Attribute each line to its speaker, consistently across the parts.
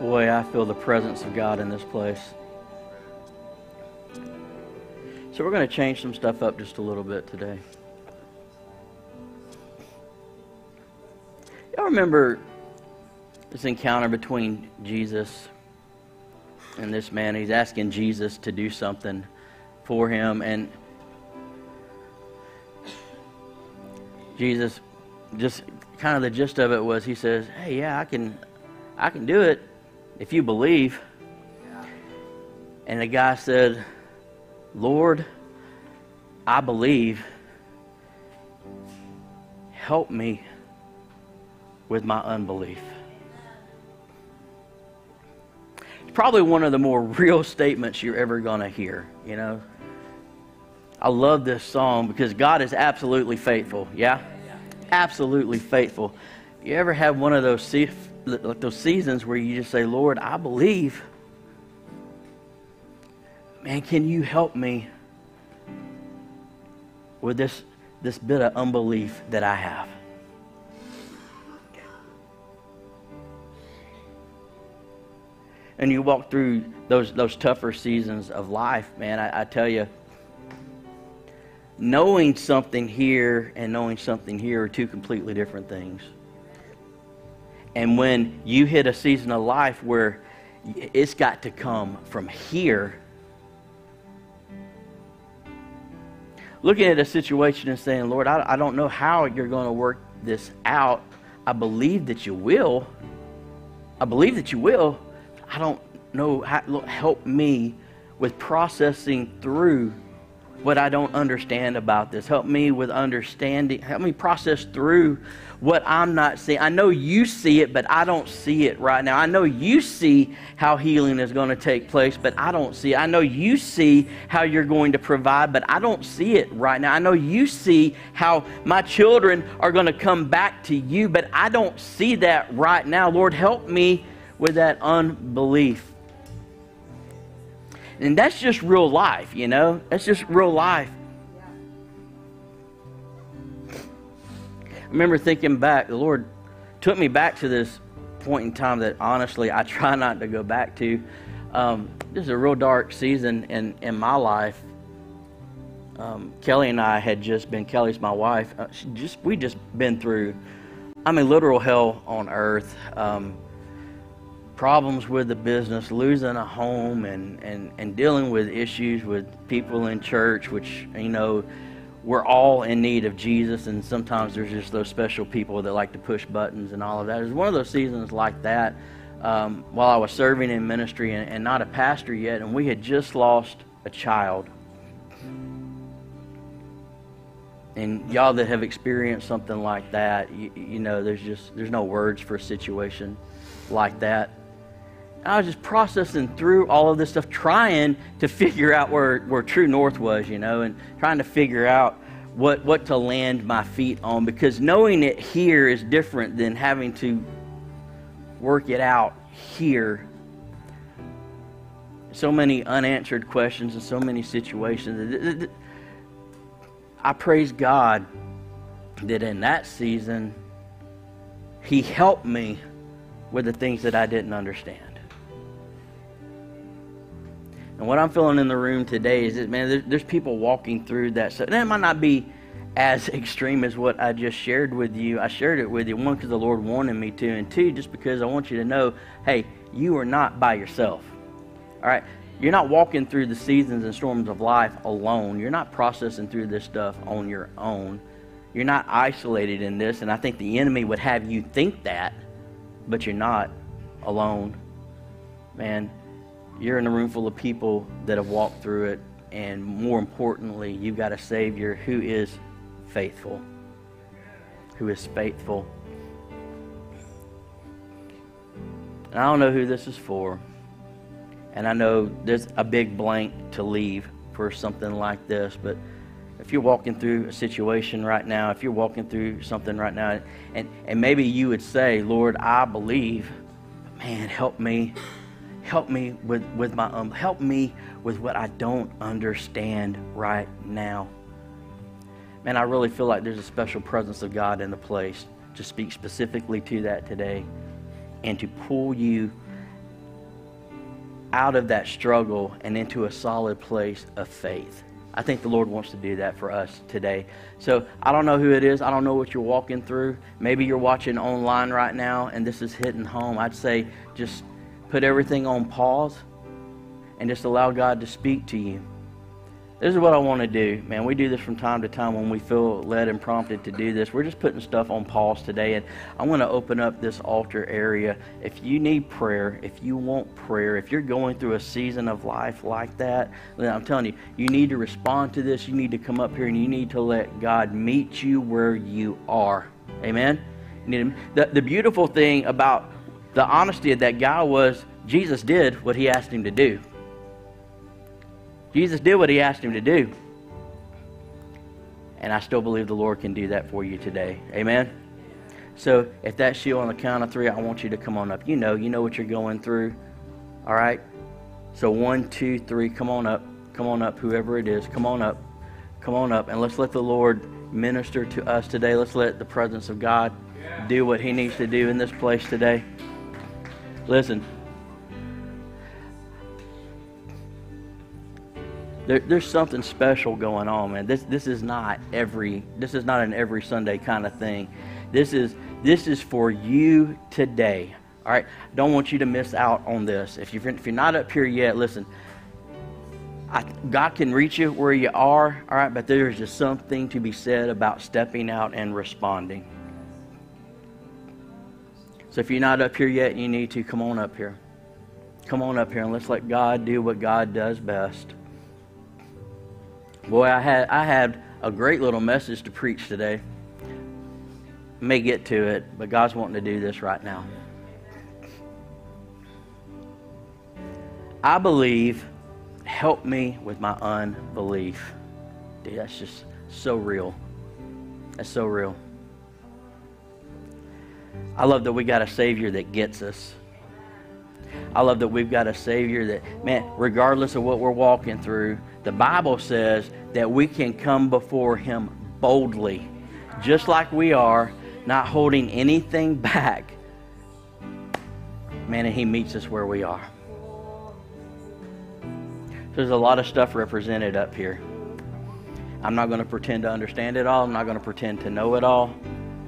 Speaker 1: Boy, I feel the presence of God in this place. So we're going to change some stuff up just a little bit today. Y'all remember this encounter between Jesus and this man? He's asking Jesus to do something for him, and Jesus just kind of the gist of it was he says, "Hey, yeah, I can I can do it if you believe." And the guy said, "Lord, I believe. Help me with my unbelief." It's probably one of the more real statements you're ever going to hear, you know. I love this song because God is absolutely faithful. Yeah? Absolutely faithful. You ever have one of those se- like those seasons where you just say, "Lord, I believe." Man, can you help me with this this bit of unbelief that I have? And you walk through those those tougher seasons of life, man. I, I tell you, knowing something here and knowing something here are two completely different things. And when you hit a season of life where it's got to come from here, looking at a situation and saying, Lord, I, I don't know how you're going to work this out. I believe that you will. I believe that you will. I don't know how, help me with processing through what I don't understand about this. Help me with understanding. Help me process through what I'm not seeing. I know you see it, but I don't see it right now. I know you see how healing is going to take place, but I don't see it. I know you see how you're going to provide, but I don't see it right now. I know you see how my children are going to come back to you, but I don't see that right now. Lord, help me with that unbelief. And that's just real life, you know? That's just real life. I remember thinking back, the Lord took me back to this point in time that honestly I try not to go back to. Um, this is a real dark season in, in my life. Um, Kelly and I had just been, Kelly's my wife, uh, just we just been through, I mean, literal hell on earth. Um, problems with the business, losing a home, and, and, and dealing with issues with people in church, which, you know, we're all in need of Jesus, and sometimes there's just those special people that like to push buttons and all of that. It was one of those seasons like that um, while I was serving in ministry and, and not a pastor yet, and we had just lost a child. And y'all that have experienced something like that, you, you know, there's just there's no words for a situation like that. I was just processing through all of this stuff, trying to figure out where, where true north was, you know, and trying to figure out what, what to land my feet on because knowing it here is different than having to work it out here. So many unanswered questions and so many situations. I praise God that in that season, He helped me with the things that I didn't understand. And what I'm feeling in the room today is that, man, there's, people walking through that stuff. And it might not be as extreme as what I just shared with you. I shared it with you, one, because the Lord wanted me to, and two, just because I want you to know hey, you are not by yourself. All right? You're not walking through the seasons and storms of life alone. You're not processing through this stuff on your own. You're not isolated in this, and I think the enemy would have you think that, but you're not alone. Man, you're in a room full of people that have walked through it, and more importantly, you've got a Savior who is faithful. Who is faithful. And I don't know who this is for. And I know there's a big blank to leave for something like this, but if you're walking through a situation right now, if you're walking through something right now, and, and maybe you would say, Lord, I believe, but man, help me help me with, with my um, help me with what I don't understand right now. Man, I really feel like there's a special presence of God in the place to speak specifically to that today and to pull you out of that struggle and into a solid place of faith. I think the Lord wants to do that for us today. So I don't know who it is. I don't know what you're walking through. Maybe you're watching online right now and this is hitting home. I'd say just put everything on pause and just allow God to speak to you. This is what I want to do, man. We do this from time to time when we feel led and prompted to do this. We're just putting stuff on pause today, and I want to open up this altar area. If you need prayer, if you want prayer, if you're going through a season of life like that, then I'm telling you, you need to respond to this. You need to come up here and you need to let God meet you where you are. Amen? The, the beautiful thing about the honesty of that guy was Jesus did what he asked him to do. Jesus did what he asked him to do. And I still believe the Lord can do that for you today. Amen? So if that's you on the count of three, I want you to come on up. You know, you know what you're going through. All right? So one, two, three, come on up. Come on up, whoever it is. Come on up. Come on up. And let's let the Lord minister to us today. Let's let the presence of God do what he needs to do in this place today. Listen. there, there's something special going on, man. This this is not every this is not an every Sunday kind of thing. This is this is for you today. All right, don't want you to miss out on this. If you're if you're not up here yet, listen. I, God can reach you where you are, all right, but there's just something to be said about stepping out and responding. So if you're not up here yet, you need to come on up here. Come on up here and let's let God do what God does best. Boy, I had I had a great little message to preach today. May get to it, but God's wanting to do this right now. I believe, help me with my unbelief. Dude, that's just so real. That's so real. I love that we got a Savior that gets us. I love that we've got a Savior that, man, regardless of what we're walking through, the Bible says that we can come before Him boldly, just like we are, not holding anything back. Man, and He meets us where we are. There's a lot of stuff represented up here. I'm not going to pretend to understand it all. I'm not going to pretend to know it all.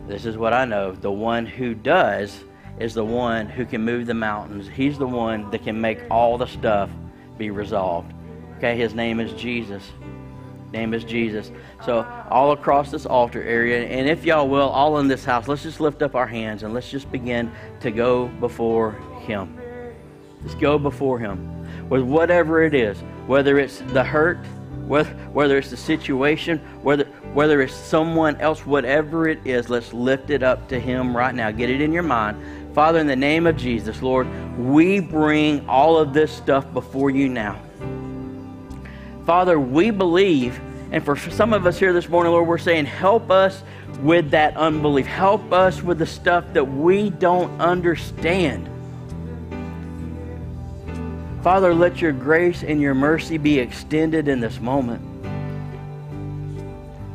Speaker 1: This is what I know. The one who does is the one who can move the mountains. He's the one that can make all the stuff be resolved. Okay, his name is Jesus. Name is Jesus. So all across this altar area, and if y'all will, all in this house, let's just lift up our hands and let's just begin to go before him. Just go before him with whatever it is, whether it's the hurt, whether, whether it's the situation, whether whether it's someone else, whatever it is, let's lift it up to him right now. Get it in your mind. Father, in the name of Jesus, Lord, we bring all of this stuff before you now. Father, we believe, and for some of us here this morning, Lord, we're saying, help us with that unbelief. Help us with the stuff that we don't understand. Father, let your grace and your mercy be extended in this moment.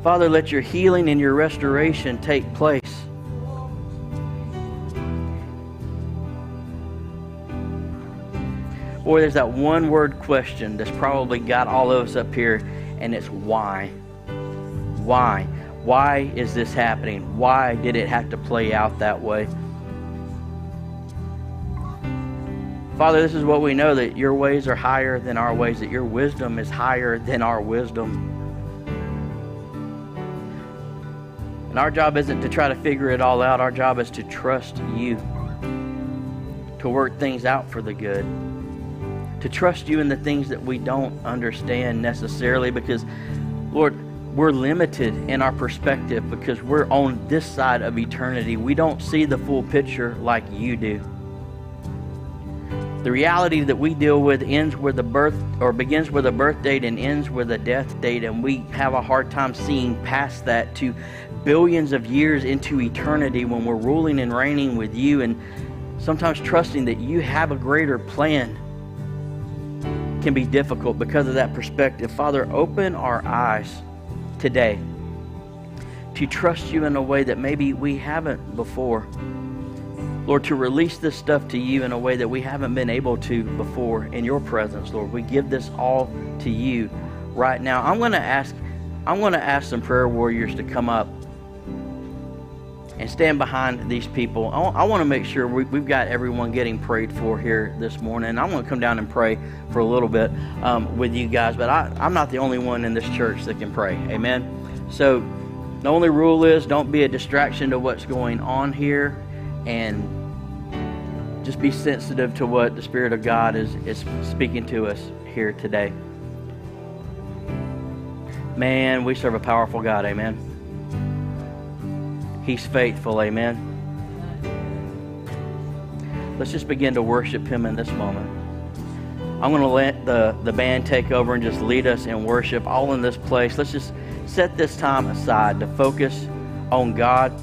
Speaker 1: Father, let your healing and your restoration take place. Boy, there's that one word question that's probably got all of us up here, and it's why? Why? Why is this happening? Why did it have to play out that way? Father, this is what we know that your ways are higher than our ways, that your wisdom is higher than our wisdom. And our job isn't to try to figure it all out, our job is to trust you, to work things out for the good to trust you in the things that we don't understand necessarily because, Lord, we're limited in our perspective because we're on this side of eternity. We don't see the full picture like you do. The reality that we deal with ends with a birth or begins with a birth date and ends with a death date, and we have a hard time seeing past that to billions of years into eternity when we're ruling and reigning with you, and sometimes trusting that you have a greater plan can be difficult because of that perspective. Father, open our eyes today to trust you in a way that maybe we haven't before. Lord, to release this stuff to you in a way that we haven't been able to before in your presence, Lord. We give this all to you right now. I'm going to ask I'm going to ask some prayer warriors to come up and stand behind these people. I want to make sure we, have got everyone getting prayed for here this morning. I'm going to come down and pray for a little bit um, with you guys, but I, I'm not the only one in this church that can pray. Amen. So the only rule is don't be a distraction to what's going on here and just be sensitive to what the Spirit of God is, is speaking to us here today. Man, we serve a powerful God, amen. He's faithful, amen. Let's just begin to worship Him in this moment. I'm going to let the, the band take over and just lead us in worship all in this place. Let's just set this time aside to focus on God.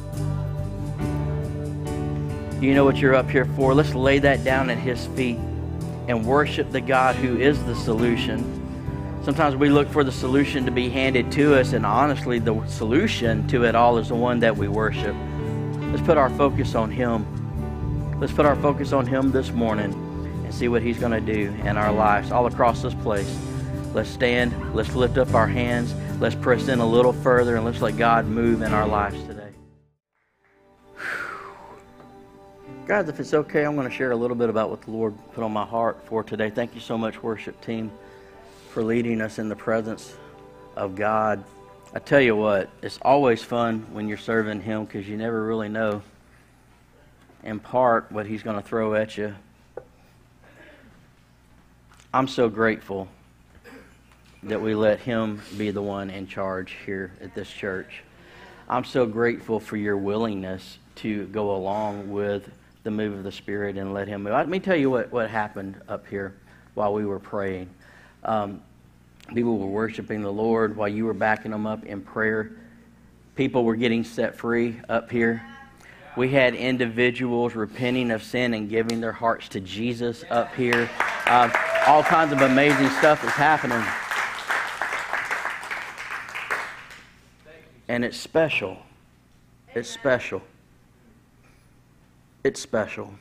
Speaker 1: You know what you're up here for. Let's lay that down at His feet and worship the God who is the solution Sometimes we look for the solution to be handed to us, and honestly, the solution to it all is the one that we worship. Let's put our focus on Him. Let's put our focus on Him this morning and see what He's going to do in our lives all across this place. Let's stand. Let's lift up our hands. Let's press in a little further and let's let God move in our lives today. Guys, if it's okay, I'm going to share a little bit about what the Lord put on my heart for today. Thank you so much, worship team for leading us in the presence of God. I tell you what, it's always fun when you're serving Him because you never really know, in part, what He's going to throw at you. I'm so grateful that we let Him be the one in charge here at this church. I'm so grateful for your willingness to go along with the move of the Spirit and let Him move. Let me tell you what, what happened up here while we were praying. Um, people were worshiping the Lord while you were backing them up in prayer. People were getting set free up here. We had individuals repenting of sin and giving their hearts to Jesus up here. Uh, all kinds of amazing stuff is happening. And it's special. It's special. It's special.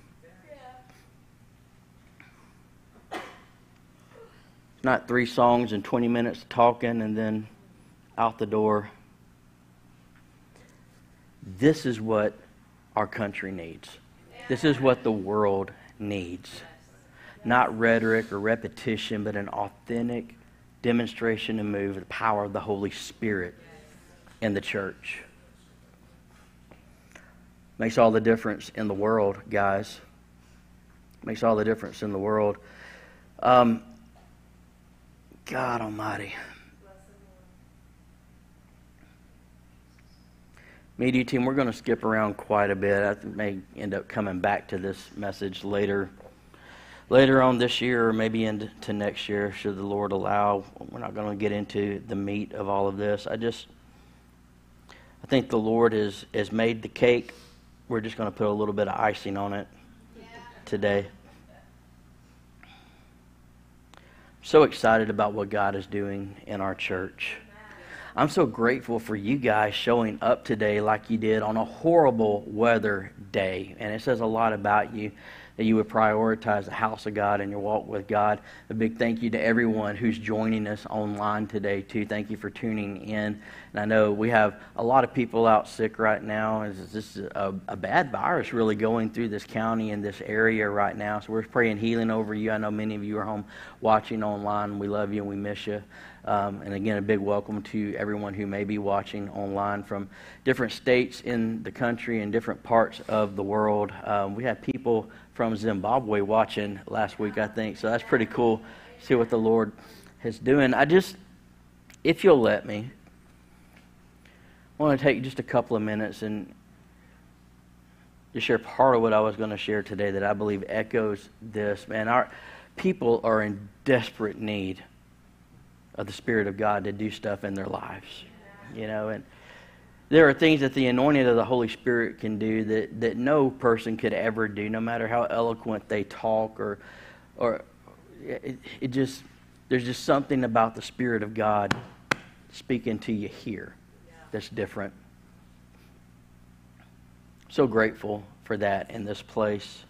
Speaker 1: not three songs and 20 minutes talking and then out the door. This is what our country needs. This is what the world needs. Not rhetoric or repetition, but an authentic demonstration and move of the power of the Holy Spirit in the church. Makes all the difference in the world, guys. Makes all the difference in the world. Um, God Almighty. Media team, we're going to skip around quite a bit. I may end up coming back to this message later, later on this year, or maybe into next year, should the Lord allow. We're not going to get into the meat of all of this. I just, I think the Lord has has made the cake. We're just going to put a little bit of icing on it today. so excited about what God is doing in our church. I'm so grateful for you guys showing up today like you did on a horrible weather day. And it says a lot about you that you would prioritize the house of God and your walk with God. A big thank you to everyone who's joining us online today, too. Thank you for tuning in. And I know we have a lot of people out sick right now. This is a, a bad virus really going through this county and this area right now. So we're praying healing over you. I know many of you are home watching online. We love you and we miss you. Um, and again, a big welcome to everyone who may be watching online from different states in the country and different parts of the world. Um, we have people from Zimbabwe watching last week, I think. So that's pretty cool. See what the Lord is doing. I just, if you'll let me, I want to take just a couple of minutes and just share part of what I was going to share today that I believe echoes this. Man, our people are in desperate need of the Spirit of God to do stuff in their lives. You know, and there are things that the anointing of the Holy Spirit can do that, that no person could ever do, no matter how eloquent they talk or, or it, it just, there's just something about the Spirit of God speaking to you here that's different. So grateful for that in this place.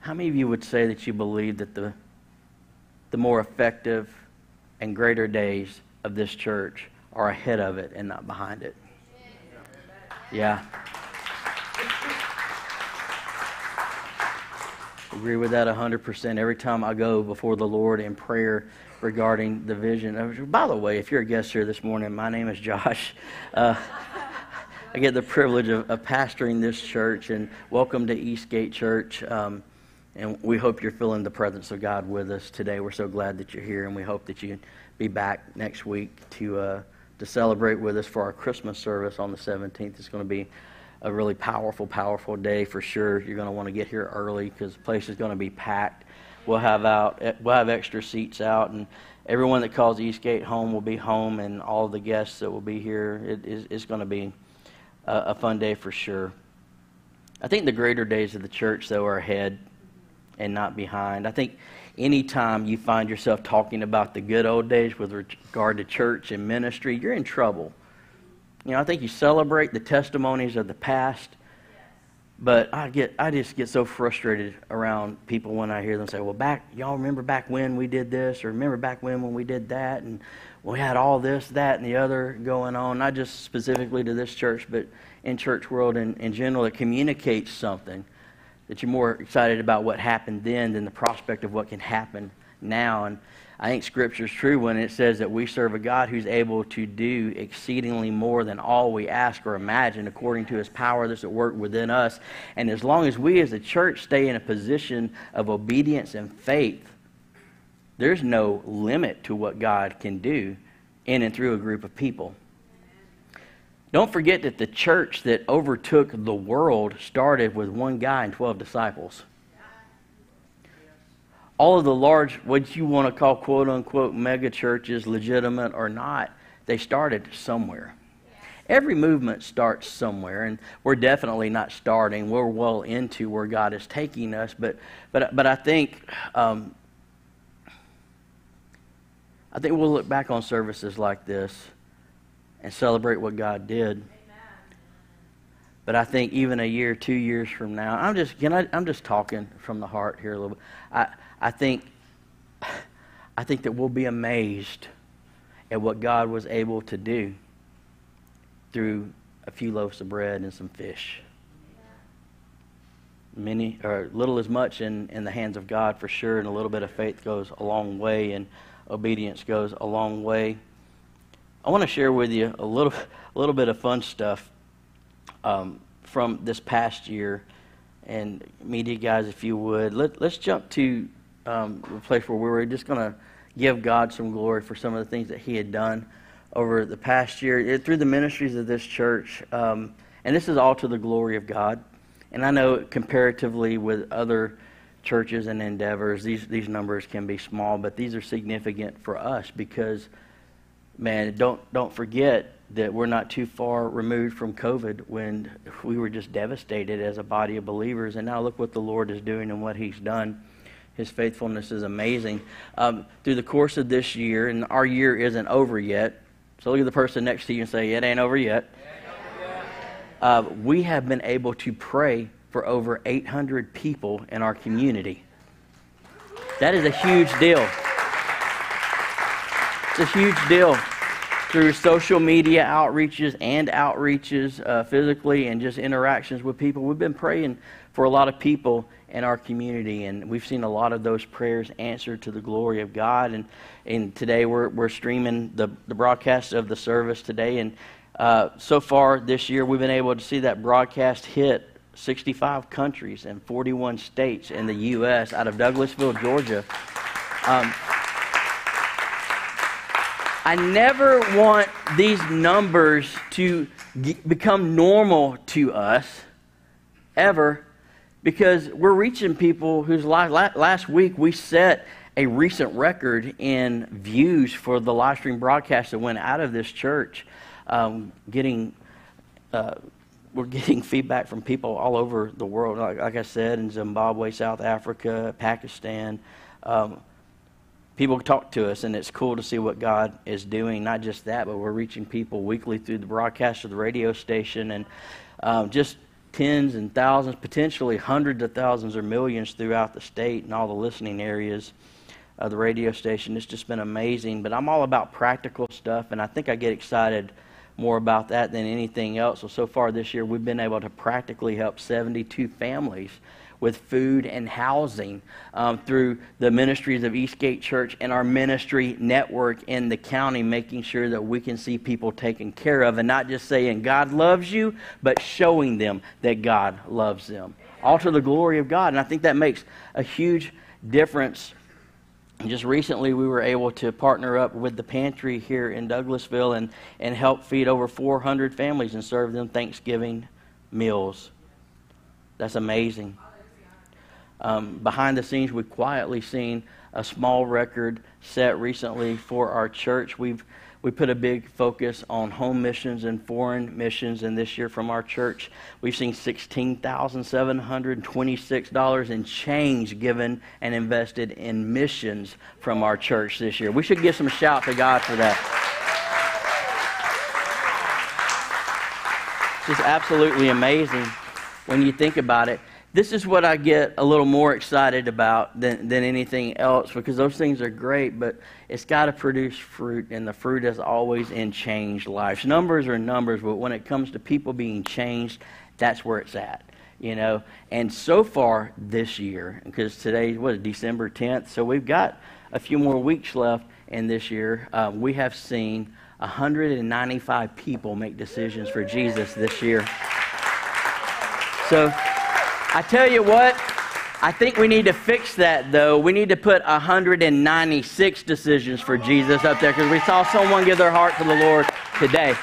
Speaker 1: How many of you would say that you believe that the, the more effective and greater days of this church are ahead of it and not behind it? Yeah. Agree with that 100%. Every time I go before the Lord in prayer regarding the vision. By the way, if you're a guest here this morning, my name is Josh. Uh, I get the privilege of, of, pastoring this church, and welcome to Eastgate Church. Um, and we hope you're feeling the presence of God with us today. We're so glad that you're here, and we hope that you be back next week to uh, to celebrate with us for our Christmas service on the 17th. It's going to be a really powerful, powerful day for sure. You're going to want to get here early because the place is going to be packed. We'll have out we'll have extra seats out, and everyone that calls Eastgate home will be home, and all the guests that will be here. It is it's going to be a, a fun day for sure. I think the greater days of the church, though, are ahead and not behind. I think anytime you find yourself talking about the good old days with regard to church and ministry, you're in trouble. You know, I think you celebrate the testimonies of the past, but I get I just get so frustrated around people when I hear them say, "Well, back y'all remember back when we did this, or remember back when when we did that, and we had all this, that, and the other going on." Not just specifically to this church, but in church world in, in general, it communicates something that you're more excited about what happened then than the prospect of what can happen now. And I think Scripture is true when it says that we serve a God who's able to do exceedingly more than all we ask or imagine according to his power that's at work within us. And as long as we as a church stay in a position of obedience and faith, there's no limit to what God can do in and through a group of people. Don't forget that the church that overtook the world started with one guy and 12 disciples. All of the large, what you want to call quote unquote mega churches, legitimate or not, they started somewhere. Every movement starts somewhere, and we're definitely not starting. We're well into where God is taking us, but but but I think um, I think we'll look back on services like this and celebrate what God did. But I think even a year, two years from now, I'm just can I, I'm just talking from the heart here a little bit. I I think I think that we'll be amazed at what God was able to do through a few loaves of bread and some fish. Many or little as much in, in the hands of God for sure, and a little bit of faith goes a long way, and obedience goes a long way. I want to share with you a little, a little bit of fun stuff um, from this past year. And media guys, if you would, let, us jump to um, the place where we were just going to give God some glory for some of the things that He had done over the past year it, through the ministries of this church. Um, and this is all to the glory of God. And I know comparatively with other churches and endeavors, these, these numbers can be small, but these are significant for us because – man, don't don't forget that we're not too far removed from COVID when we were just devastated as a body of believers, and now look what the Lord is doing and what He's done. His faithfulness is amazing. Um, through the course of this year, and our year isn't over yet, so look at the person next to you and say, "It ain't over yet." Uh, we have been able to pray for over 800 people in our community. That is a huge deal. It's a huge deal through social media outreaches and outreaches uh, physically and just interactions with people. We've been praying for a lot of people in our community, and we've seen a lot of those prayers answered to the glory of God. And, and today we're, we're streaming the, the broadcast of the service today. And uh, so far this year, we've been able to see that broadcast hit 65 countries and 41 states in the U.S. out of Douglasville, Georgia. Um, I never want these numbers to become normal to us ever because we're reaching people whose life, last week we set a recent record in views for the live stream broadcast that went out of this church. Um, getting, uh, we're getting feedback from people all over the world, like, like, I said, in Zimbabwe, South Africa, Pakistan. Um, people talk to us, and it's cool to see what God is doing. Not just that, but we're reaching people weekly through the broadcast of the radio station, and um, just tens and thousands, potentially hundreds of thousands or millions throughout the state and all the listening areas of the radio station. It's just been amazing. But I'm all about practical stuff, and I think I get excited more about that than anything else. So, so far this year, we've been able to practically help 72 families with food and housing um, through the ministries of Eastgate Church and our ministry network in the county, making sure that we can see people taken care of and not just saying God loves you, but showing them that God loves them. All to the glory of God. And I think that makes a huge difference just recently we were able to partner up with the pantry here in Douglasville and, and help feed over 400 families and serve them Thanksgiving meals. That's amazing. Um, behind the scenes, we've quietly seen a small record set recently for our church. We've we put a big focus on home missions and foreign missions, and this year from our church, we've seen $16,726 in change given and invested in missions from our church this year. We should give some shout to God for that. It's just absolutely amazing when you think about it this is what I get a little more excited about than, than anything else because those things are great, but it's got to produce fruit, and the fruit is always in changed lives. Numbers are numbers, but when it comes to people being changed, that's where it's at. You know, and so far this year, because today was December 10th, so we've got a few more weeks left in this year. Um, we have seen 195 people make decisions for Jesus this year. So I tell you what, I think we need to fix that though. We need to put 196 decisions for Jesus up there because we saw someone give their heart to the Lord today.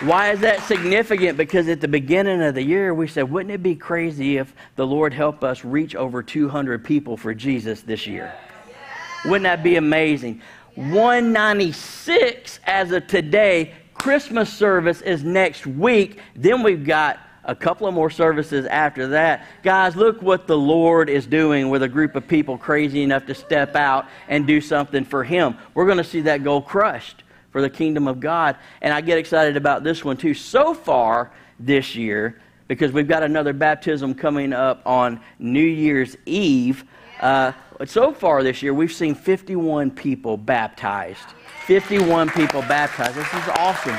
Speaker 1: Why is that significant? Because at the beginning of the year, we said, wouldn't it be crazy if the Lord helped us reach over 200 people for Jesus this year? Wouldn't that be amazing? 196 as of today. Christmas service is next week. Then we've got a couple of more services after that. Guys, look what the Lord is doing with a group of people crazy enough to step out and do something for Him. We're going to see that goal crushed for the kingdom of God. And I get excited about this one too. So far this year, because we've got another baptism coming up on New Year's Eve. Uh, so far this year, we've seen 51 people baptized. 51 people baptized. This is awesome.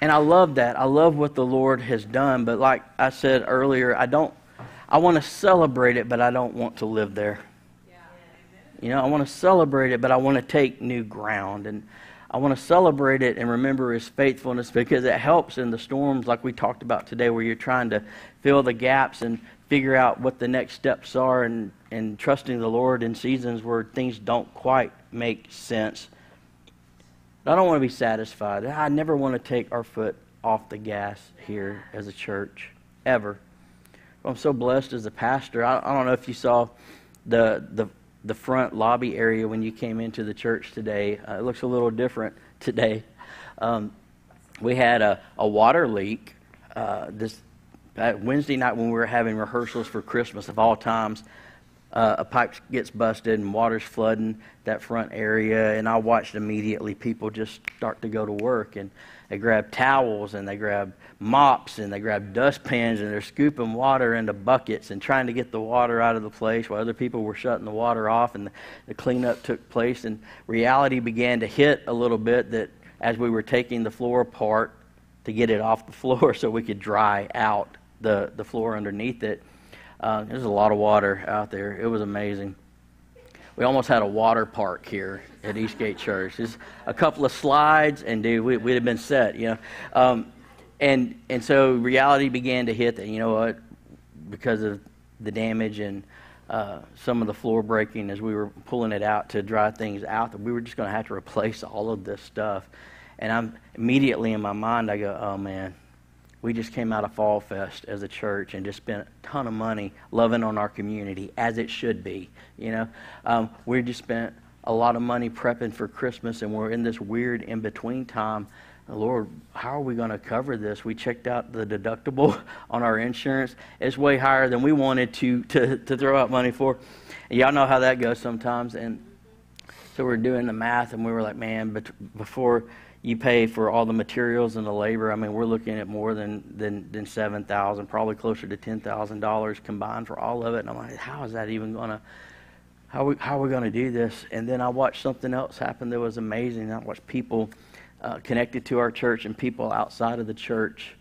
Speaker 1: And I love that. I love what the Lord has done. But like I said earlier, I don't, I want to celebrate it, but I don't want to live there. You know, I want to celebrate it, but I want to take new ground. And I want to celebrate it and remember His faithfulness because it helps in the storms, like we talked about today, where you're trying to fill the gaps and figure out what the next steps are and, and trusting the Lord in seasons where things don't quite make sense. I don't want to be satisfied. I never want to take our foot off the gas here as a church, ever. I'm so blessed as a pastor. I, I don't know if you saw the, the, the front lobby area when you came into the church today. Uh, it looks a little different today. Um, we had a, a water leak uh, this Wednesday night when we were having rehearsals for Christmas of all times uh, a pipe gets busted and water's flooding that front area, and I watched immediately people just start to go to work and they grab towels and they grab mops and they grab dustpans and they're scooping water into buckets and trying to get the water out of the place while other people were shutting the water off and the, the cleanup took place and reality began to hit a little bit that as we were taking the floor apart to get it off the floor so we could dry out the, the floor underneath it uh, there's a lot of water out there. It was amazing. We almost had a water park here at Eastgate Church. Just a couple of slides, and dude, we, would have been set, you know. Um, and and so reality began to hit that. You know what? Because of the damage and uh, some of the floor breaking as we were pulling it out to dry things out, that we were just going to have to replace all of this stuff. And I'm immediately in my mind, I go, oh man, we just came out of Fall Fest as a church and just spent a ton of money loving on our community as it should be. You know, um, we just spent a lot of money prepping for Christmas, and we're in this weird in between time. Lord, how are we going to cover this? We checked out the deductible on our insurance. It's way higher than we wanted to, to, to throw out money for. And y'all know how that goes sometimes. And so we're doing the math, and we were like, man, before you pay for all the materials and the labor, I mean, we're looking at more than, than, than 7000 probably closer to $10,000 combined for all of it. And I'm like, how is that even to how we, how are we to do this? And then I watched something else happen that was amazing. I watched people uh, connected to our church and people outside of the church.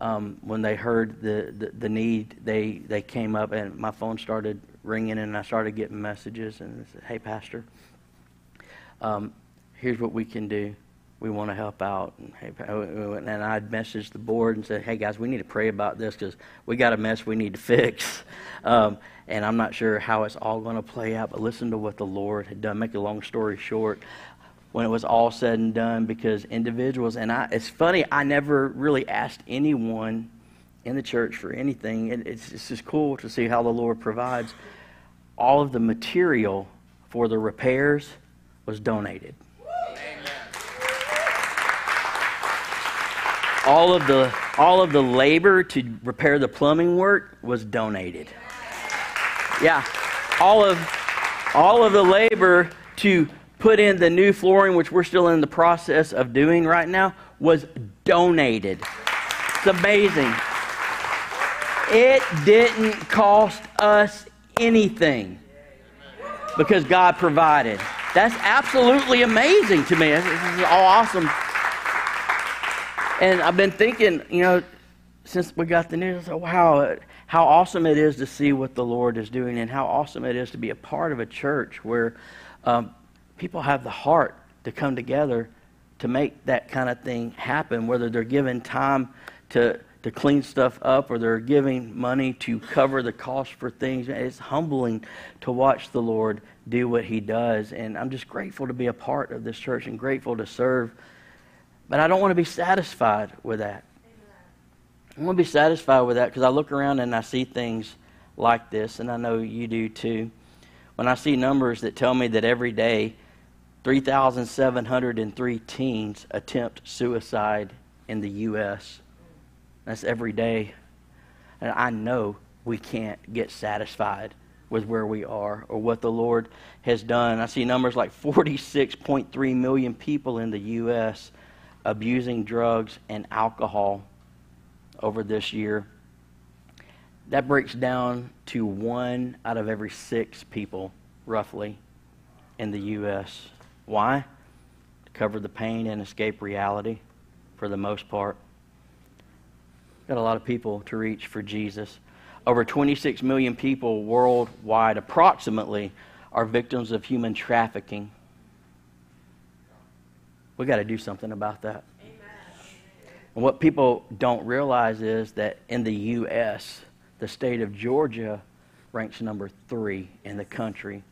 Speaker 1: Um, when they heard the, the, the, need, they, they came up and my phone started ringing and I started getting messages and I said, hey, Pastor, um, here's what we can do. We want to help out. And, I'd message the board and say, hey, guys, we need to pray about this because we got a mess we need to fix. Um, and I'm not sure how it's all going to play out, but listen to what the Lord had done. Make a long story short, when it was all said and done, because individuals, and I, it's funny, I never really asked anyone in the church for anything. It, it's, it's just cool to see how the Lord provides. All of the material for the repairs was donated. All of the all of the labor to repair the plumbing work was donated. Yeah. All of all of the labor to put in the new flooring, which we're still in the process of doing right now, was donated. It's amazing. It didn't cost us anything because God provided. That's absolutely amazing to me. This is all awesome. And I've been thinking, you know, since we got the news, wow, how awesome it is to see what the Lord is doing and how awesome it is to be a part of a church where um, people have the heart to come together to make that kind of thing happen, whether they're giving time to, to clean stuff up or they're giving money to cover the cost for things. It's humbling to watch the Lord do what He does. And I'm just grateful to be a part of this church and grateful to serve. But I don't want to be satisfied with that. I want to be satisfied with that because I look around and I see things like this, and I know you do too. When I see numbers that tell me that every day 3,703 teens attempt suicide in the U.S., that's every day. And I know we can't get satisfied with where we are or what the Lord has done. I see numbers like 46.3 million people in the U.S. abusing drugs and alcohol over this year. That breaks down to one out of every six people, roughly, in the U.S. Why? To cover the pain and escape reality, for the most part. Got a lot of people to reach for Jesus. Over 26 million people worldwide, approximately, are victims of human trafficking. We got to do something about that. And what people don't realize is that in the U.S., the state of Georgia ranks number three in the country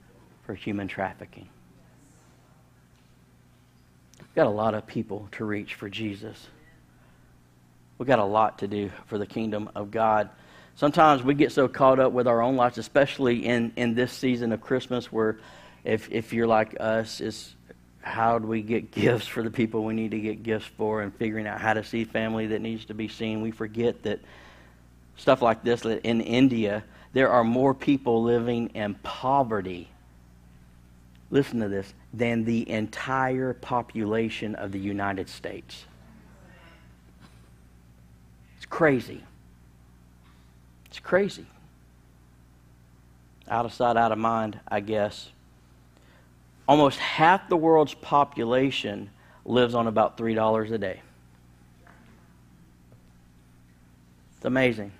Speaker 1: for human trafficking. We've got a lot of people to reach for Jesus. We've got a lot to do for the kingdom of God. Sometimes we get so caught up with our own lives, especially in, in this season of Christmas, where if, if you're like us, it's how do we get gifts for the people we need to get gifts for and figuring out how to see family that needs to be seen. We forget that stuff like this in India, there are more people living in poverty. Listen to this than the entire population of the United States. It's crazy. It's crazy. Out of sight, out of mind, I guess almost half the world's population lives on about $3 a day. It's amazing.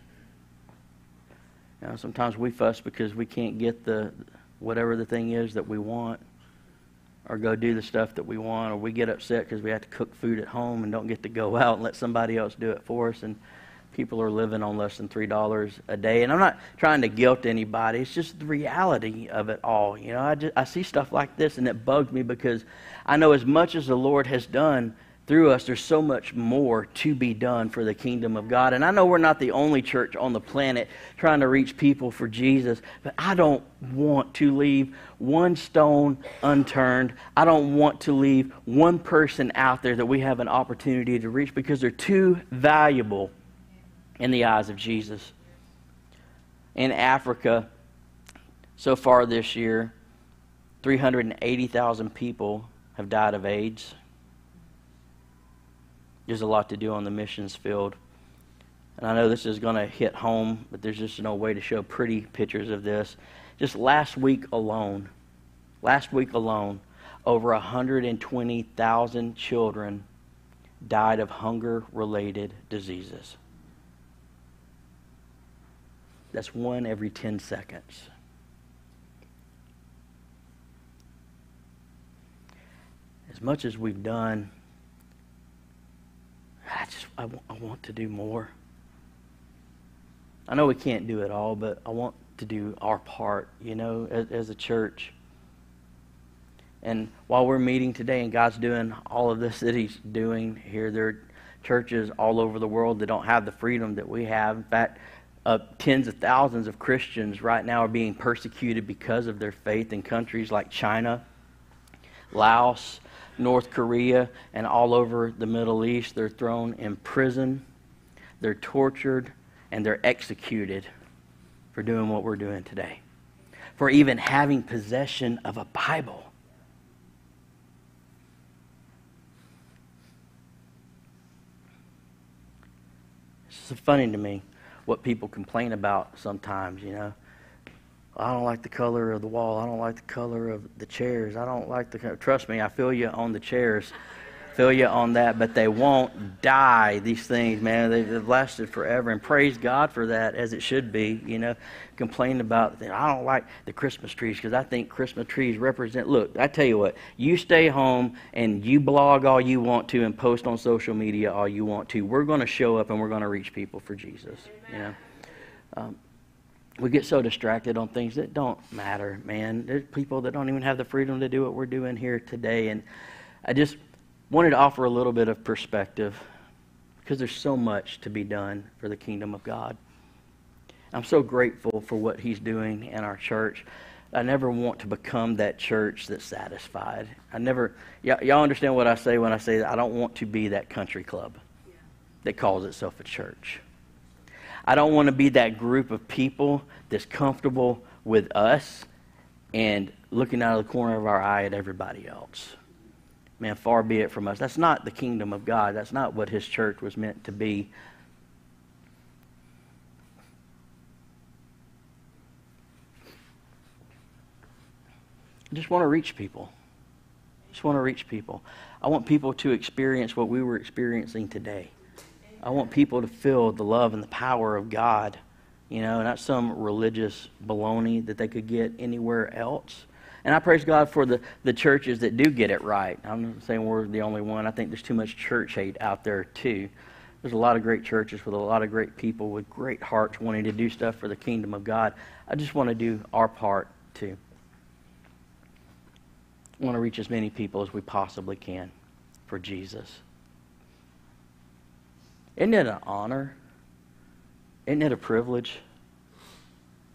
Speaker 1: You know, sometimes we fuss because we can't get the whatever the thing is that we want or go do the stuff that we want or we get upset because we have to cook food at home and don't get to go out and let somebody else do it for us and people are living on less than three dollars a day and i'm not trying to guilt anybody it's just the reality of it all you know i just i see stuff like this and it bugs me because i know as much as the lord has done through us, there's so much more to be done for the kingdom of God. And I know we're not the only church on the planet trying to reach people for Jesus, but I don't want to leave one stone unturned. I don't want to leave one person out there that we have an opportunity to reach because they're too valuable in the eyes of Jesus. In Africa, so far this year, 380,000 people have died of AIDS. There's a lot to do on the missions field. And I know this is going to hit home, but there's just no way to show pretty pictures of this. Just last week alone, last week alone, over 120,000 children died of hunger related diseases. That's one every 10 seconds. As much as we've done I just I, want to do more. I know we can't do it all, but I want to do our part, you know, as, as a church. And while we're meeting today and God's doing all of this that He's doing here, there are churches all over the world that don't have the freedom that we have. In fact, uh, tens of thousands of Christians right now are being persecuted because of their faith in countries like China, Laos, North Korea, and all over the Middle East. They're thrown in prison, they're tortured, and they're executed for doing what we're doing today, for even having possession of a Bible. It's funny to me what people complain about sometimes, you know. I don't like the color of the wall. I don't like the color of the chairs. I don't like the. Trust me, I feel you on the chairs. Feel you on that, but they won't die. These things, man, they've lasted forever, and praise God for that, as it should be. You know, complain about. I don't like the Christmas trees because I think Christmas trees represent. Look, I tell you what, you stay home and you blog all you want to and post on social media all you want to. We're going to show up and we're going to reach people for Jesus. You know. Um, we get so distracted on things that don't matter, man. There's people that don't even have the freedom to do what we're doing here today. And I just wanted to offer a little bit of perspective because there's so much to be done for the kingdom of God. I'm so grateful for what He's doing in our church. I never want to become that church that's satisfied. I never, y- y'all understand what I say when I say that I don't want to be that country club that calls itself a church. I don't want to be that group of people that's comfortable with us and looking out of the corner of our eye at everybody else. Man, far be it from us. That's not the kingdom of God. That's not what His church was meant to be. I just want to reach people. I just want to reach people. I want people to experience what we were experiencing today. I want people to feel the love and the power of God, you know, not some religious baloney that they could get anywhere else. And I praise God for the, the churches that do get it right. I'm not saying we're the only one. I think there's too much church hate out there, too. There's a lot of great churches with a lot of great people with great hearts wanting to do stuff for the kingdom of God. I just want to do our part, too. I want to reach as many people as we possibly can for Jesus. Isn't it an honor? Isn't it a privilege?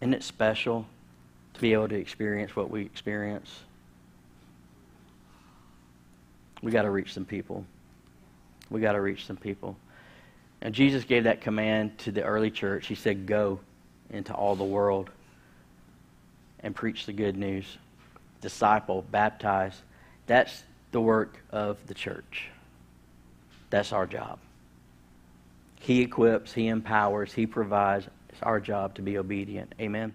Speaker 1: Isn't it special be able to experience what we experience? We got to reach some people. We got to reach some people. And Jesus gave that command to the early church. He said, Go into all the world and preach the good news. Disciple, baptize. That's the work of the church. That's our job. He equips, He empowers, He provides. It's our job to be obedient. Amen.